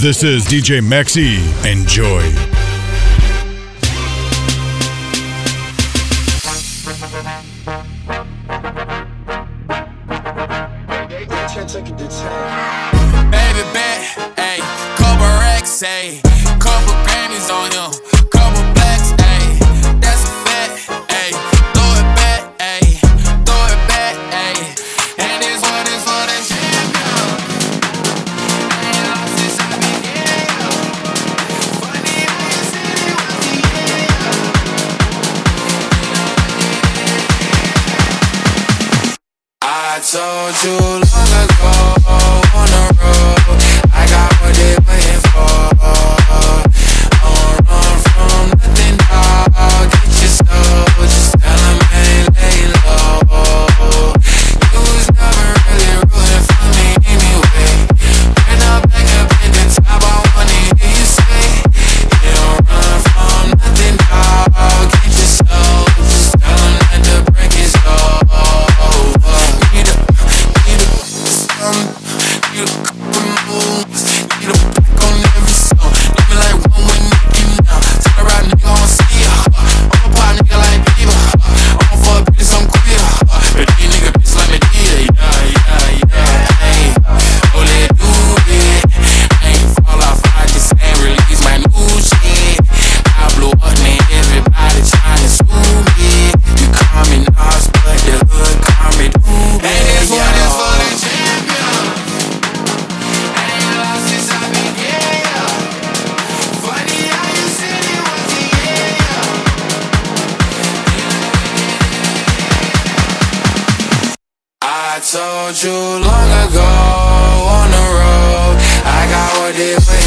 This is DJ Maxi. Enjoy. What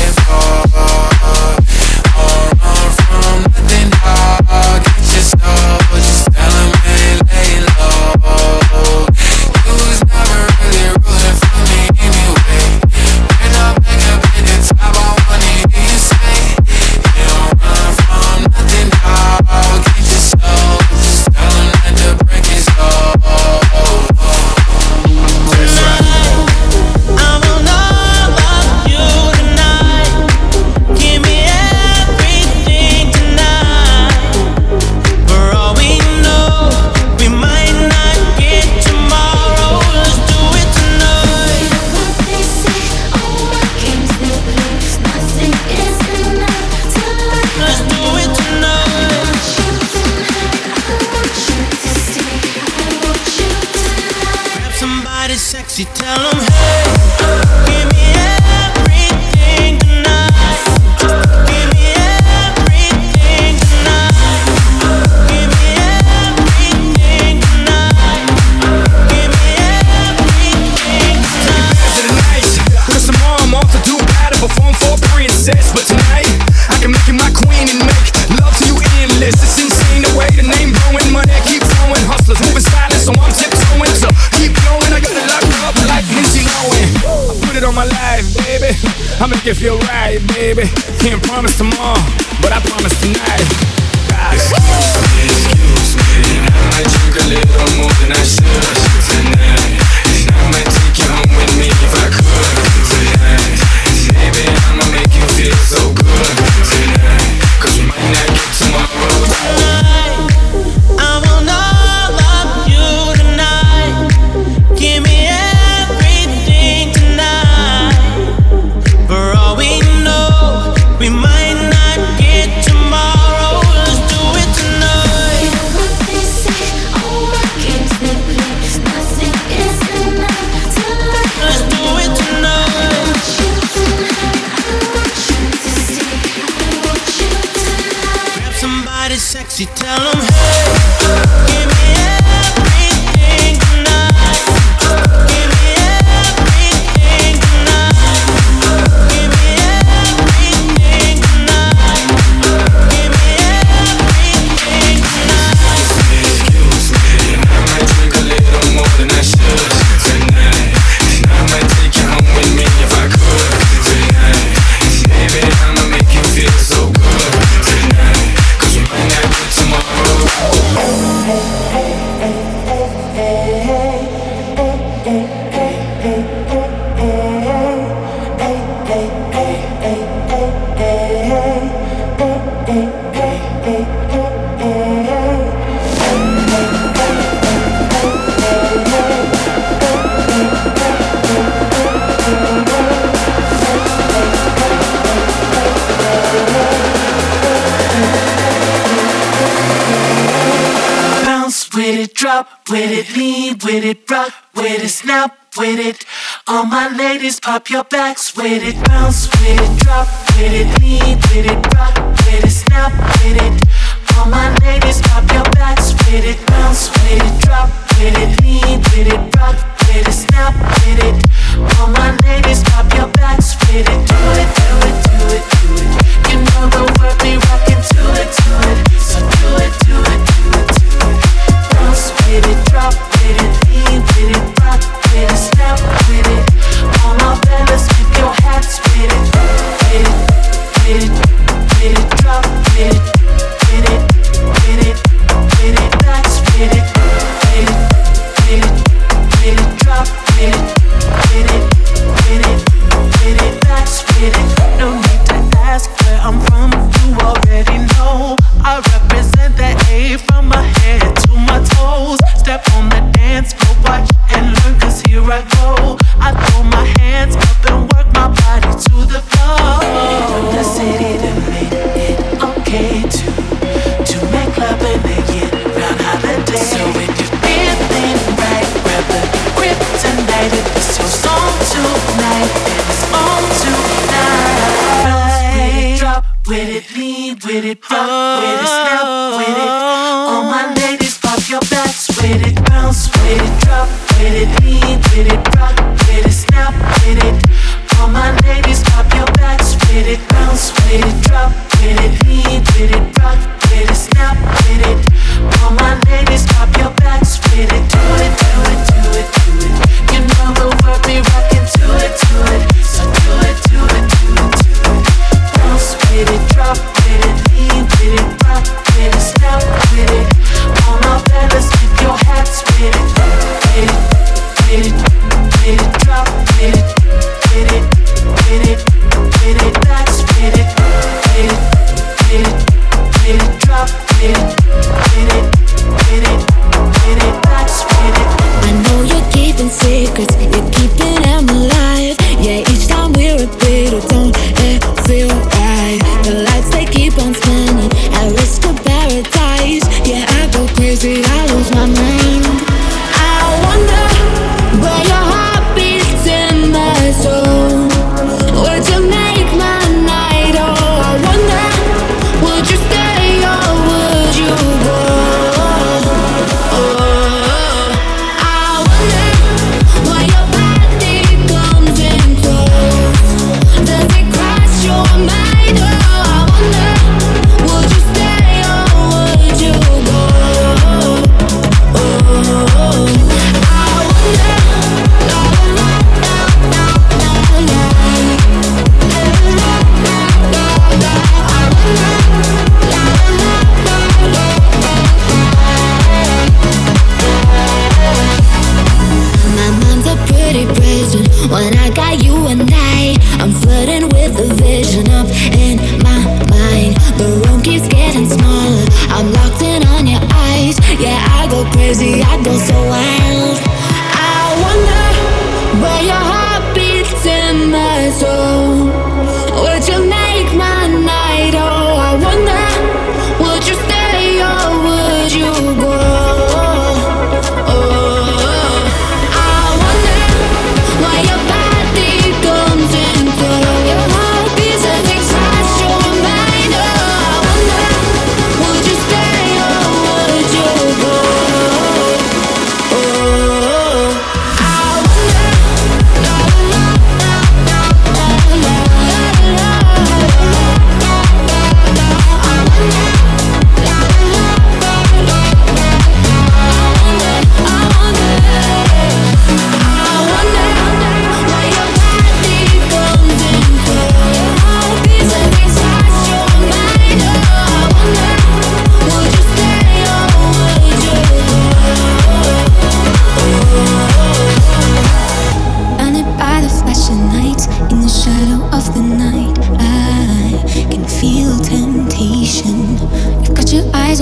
pop your backs with it, bounce with it, drop with it, lean with it.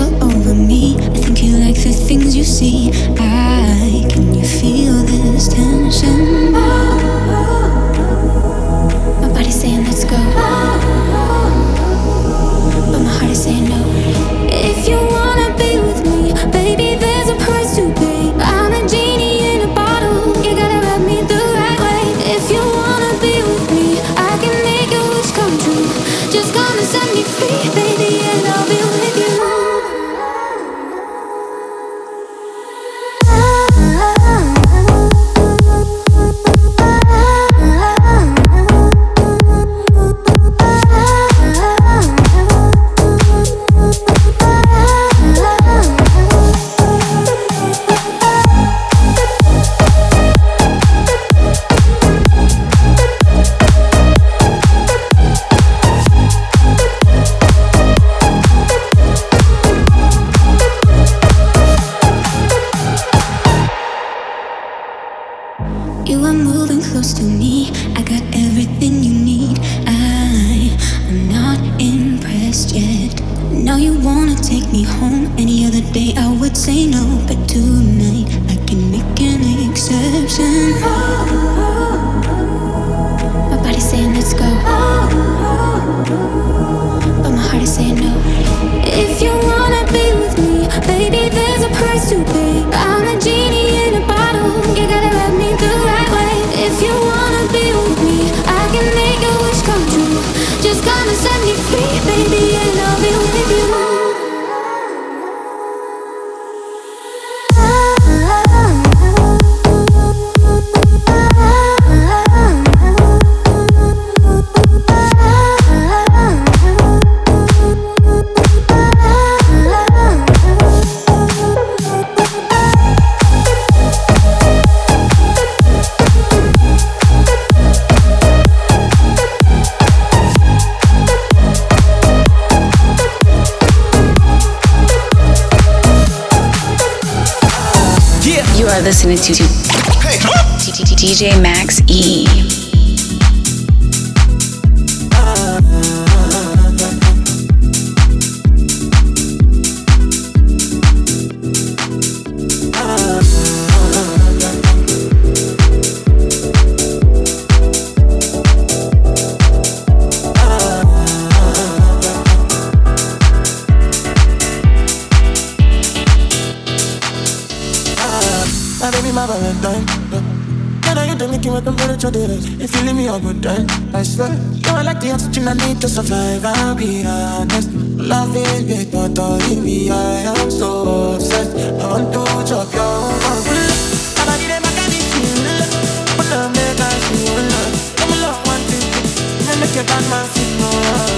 over. Listening to DJ Max E. the I need to survive. I'll be honest. Love is big, but leave me. I am so obsessed. I want to chop your heart. I'm a little bit of feel. But I'm mega feel. Come along, one thing. Then make your bad man feel more. I'm a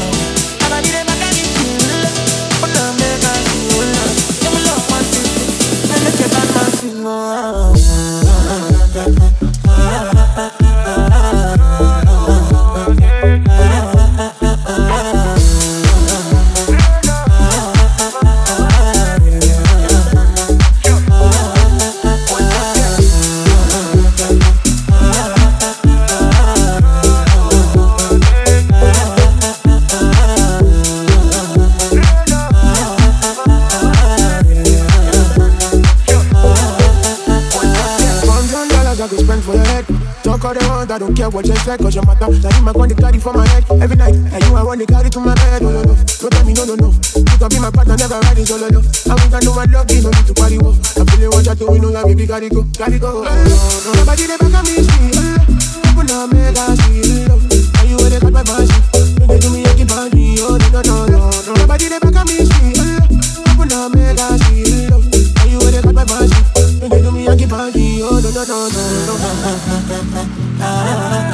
I don't care what you say, cause your matter. Now you my one to carry for my head every night. And you I want to carry to my bed. No, no, no. Don't tell me no, no, no. You can be my partner, never ride riding oh, solo, no. I want to know my love, you no need to party, wo. I'm feeling what you're doing, no, baby, gotta go, gotta go. Oh, no, no. Nobody they back on me, see, oh. Open up, make us see, oh. And you they cut my. When they do me, oh, I keep on me, oh, no, no, no, no, no. Nobody they back on me, see, oh. Open up, make us see, oh. And you they cut my. When they do me, I keep on me, oh, no, no, no, no, no. When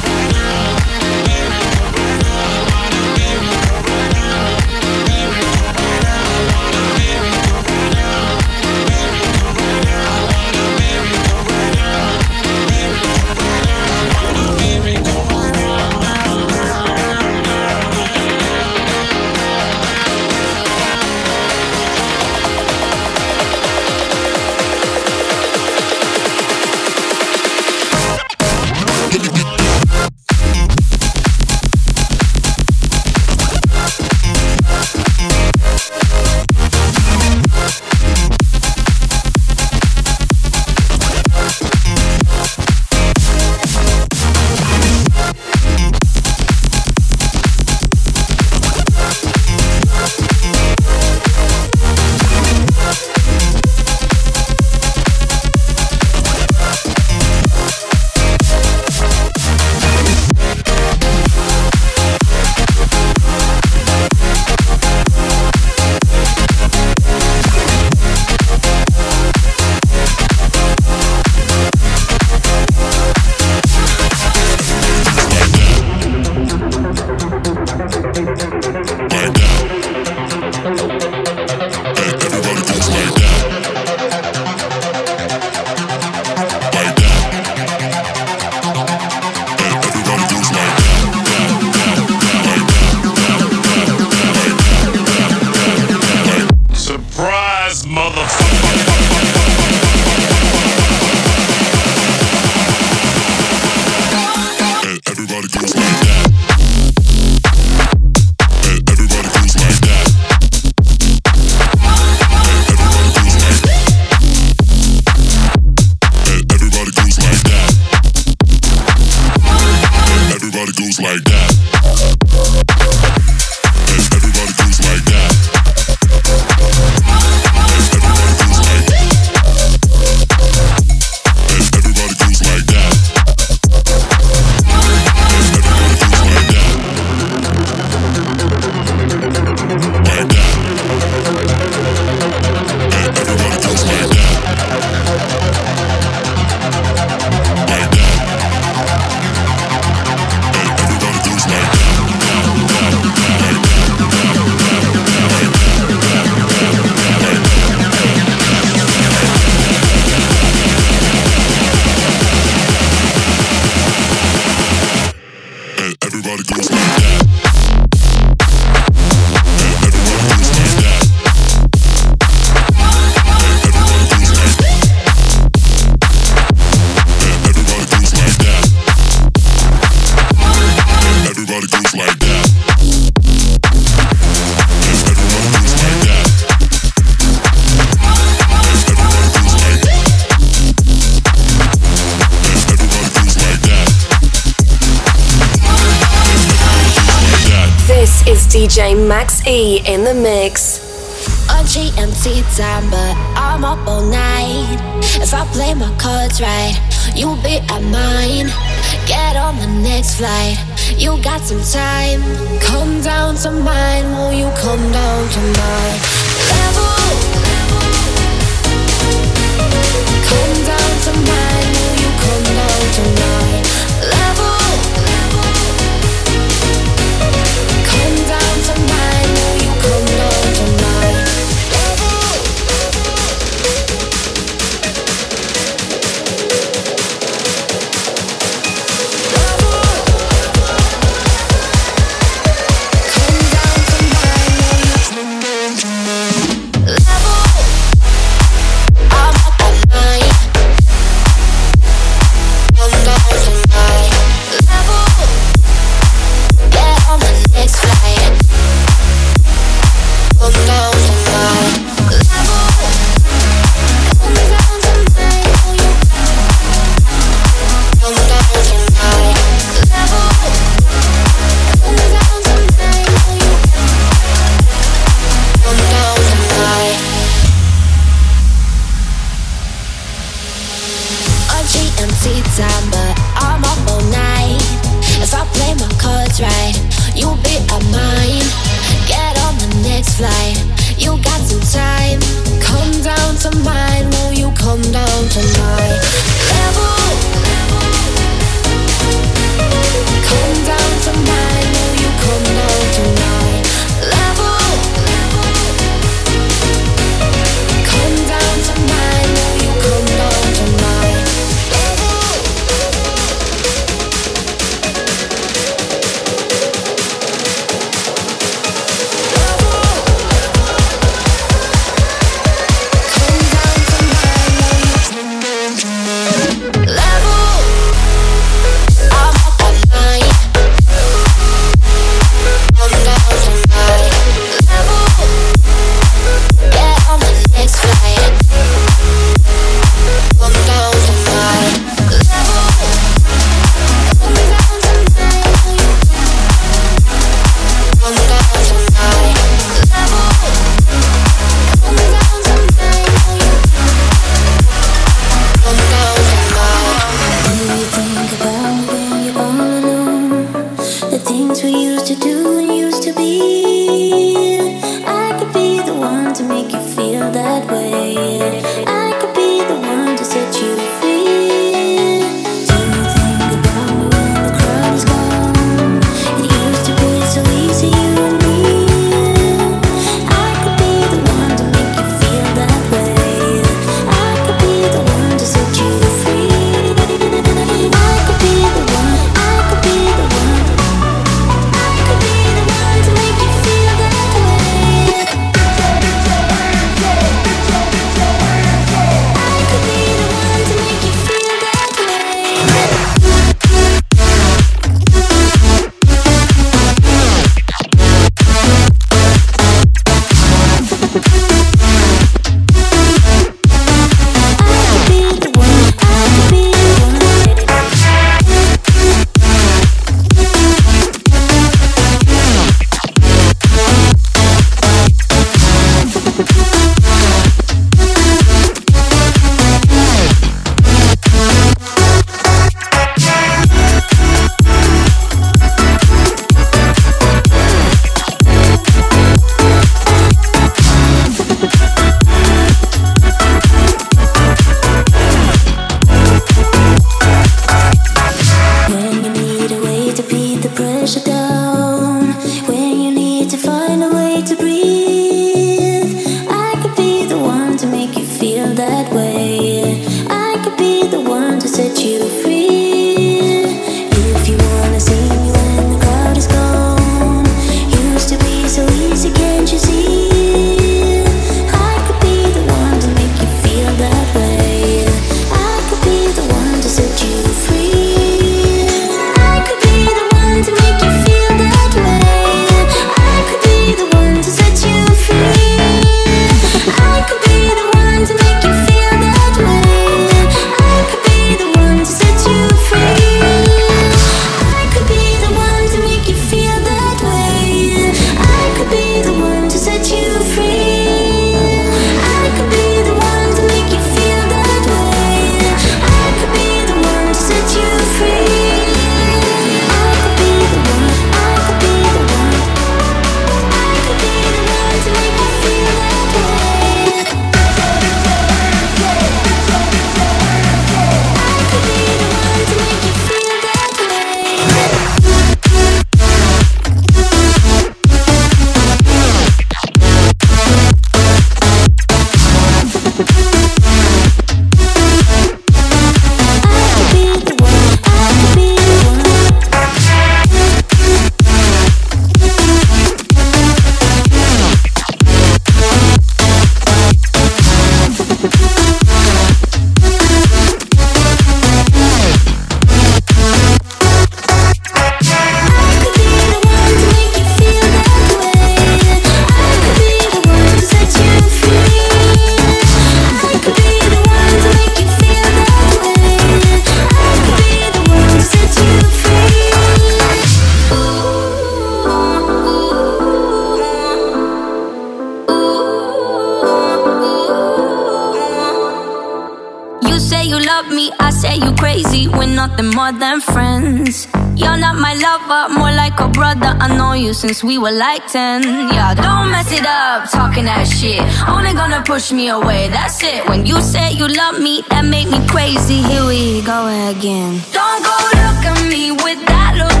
since we were like 10. Yeah, don't mess it up, talking that shit. Only gonna push me away, that's it. When you say you love me, that make me crazy. Here we go again. Don't go look at me with that look.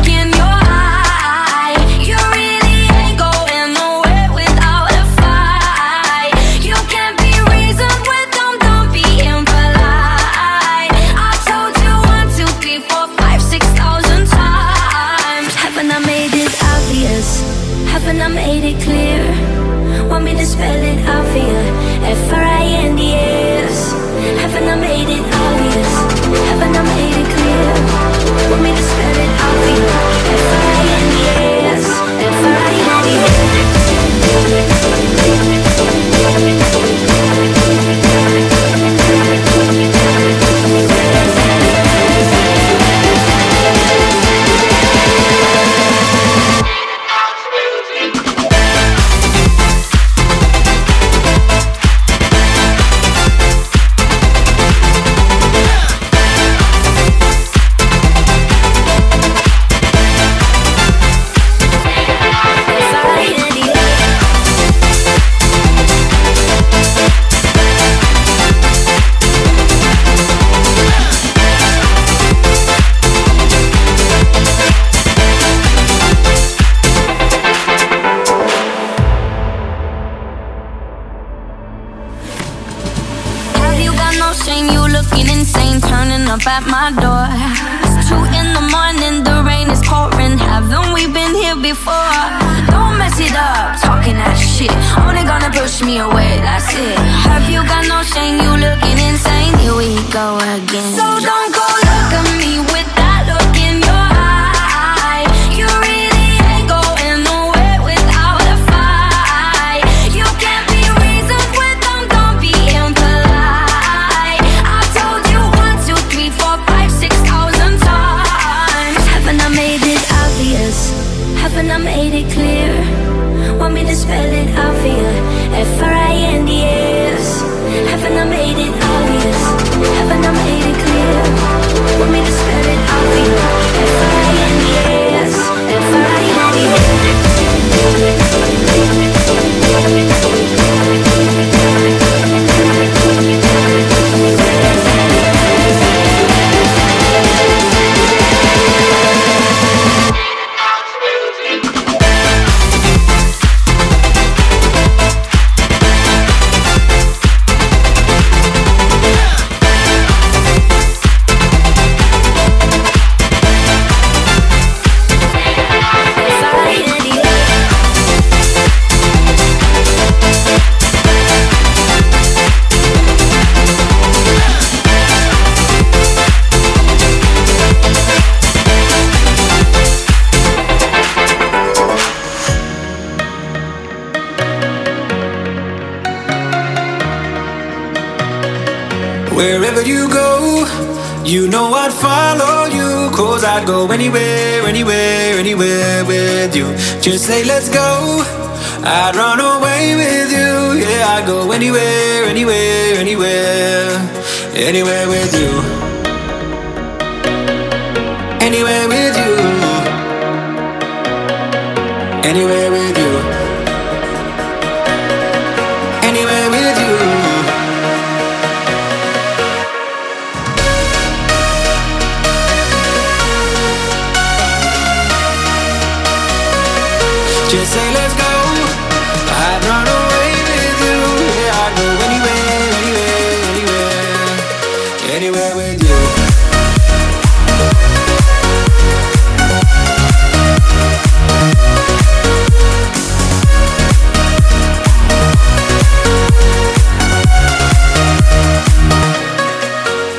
anywhere with you.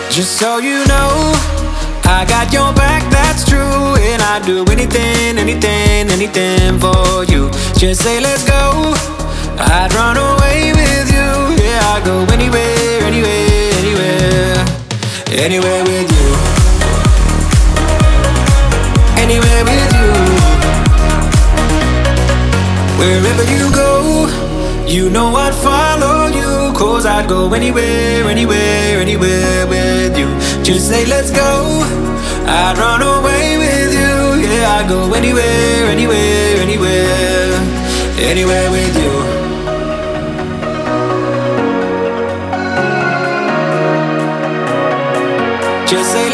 Just so you know, I got your back, that's true. And I'd do anything, anything, anything for you. Just say, let's go. I'd run away with you. Yeah, I'd go anywhere. Anywhere with you. Anywhere with you. Wherever you go, you know I'd follow you. Cause I'd go anywhere, anywhere, anywhere with you. Just say, let's go. I'd run away with you. Yeah, I'd go anywhere, anywhere, anywhere. Anywhere with you. Just say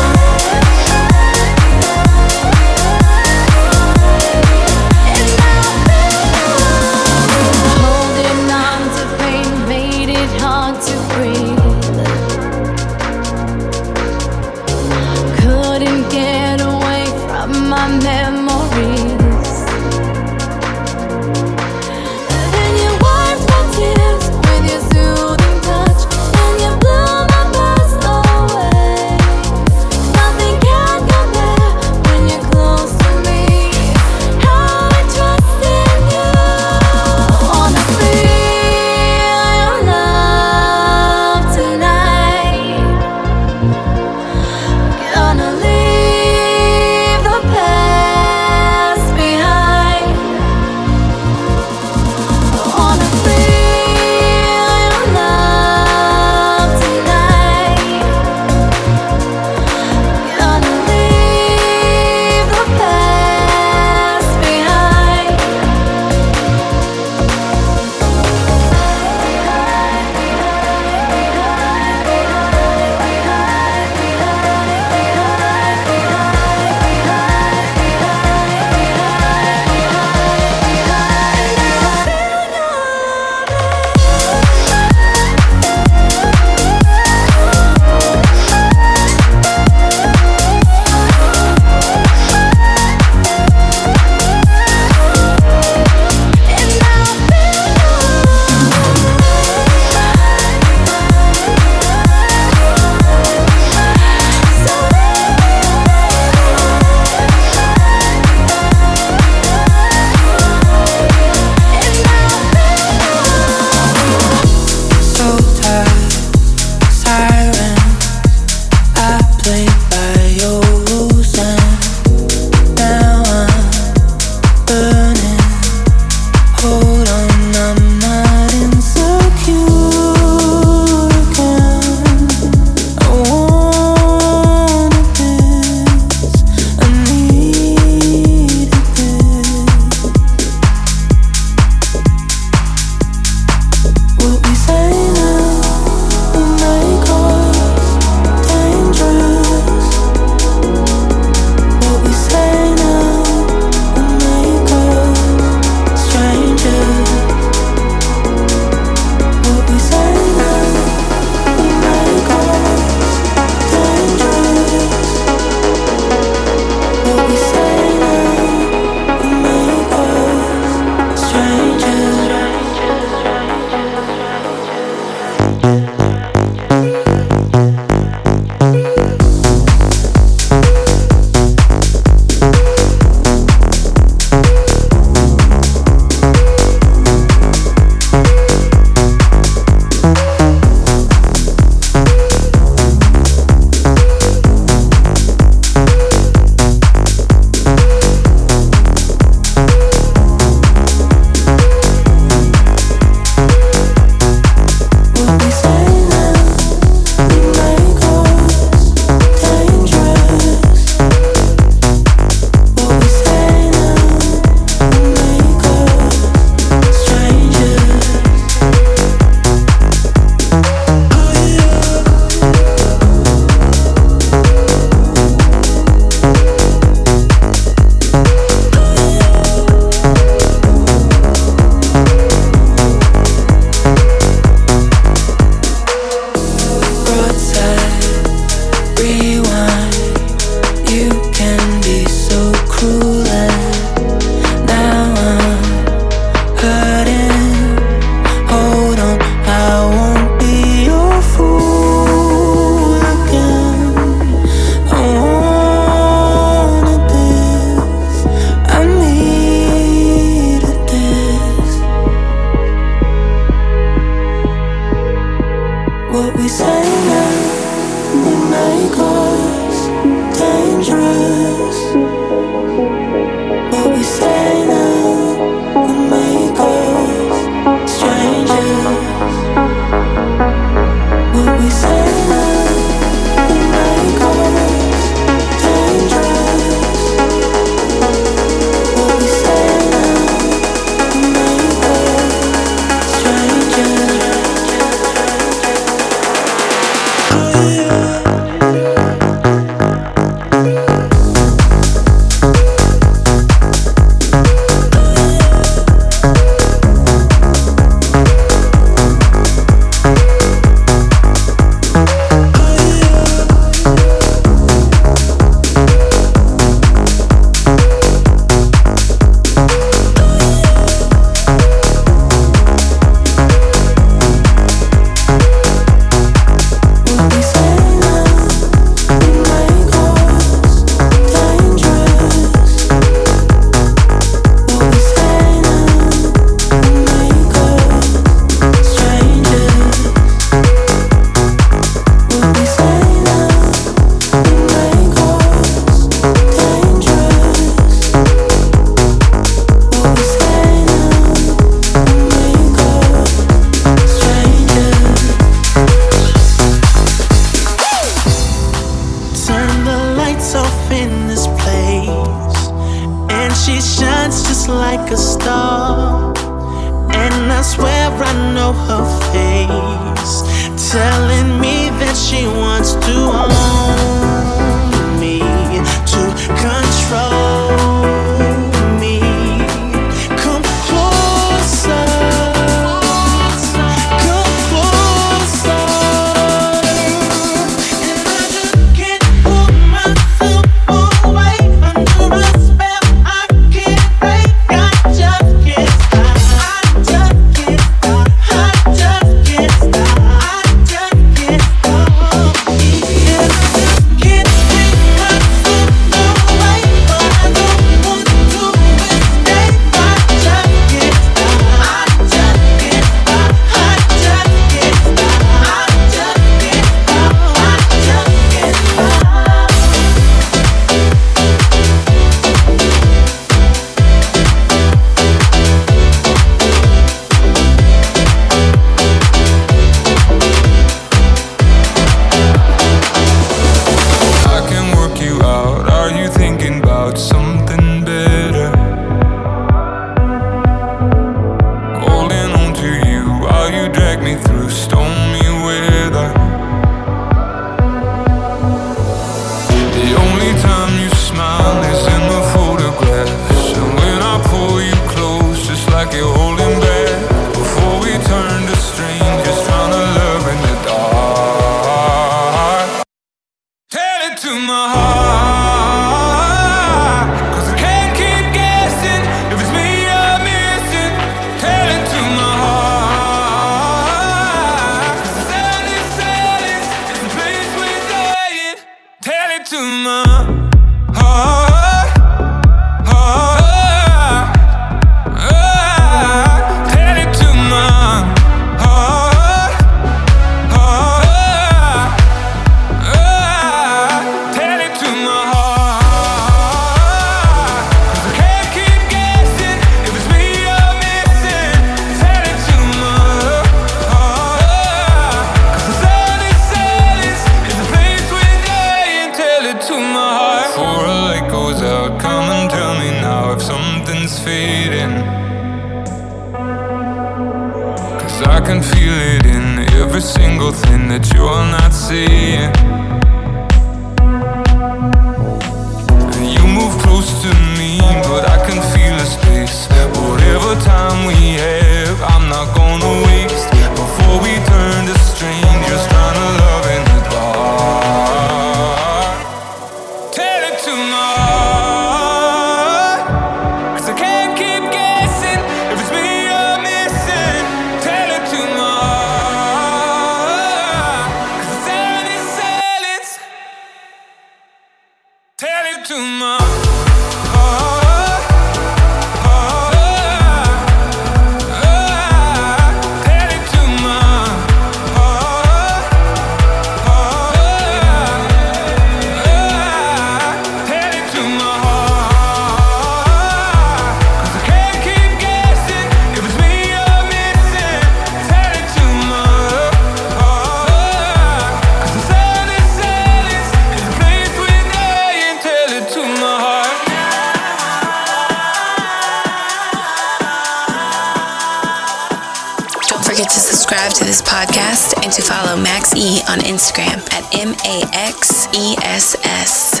on Instagram at M A X E S S.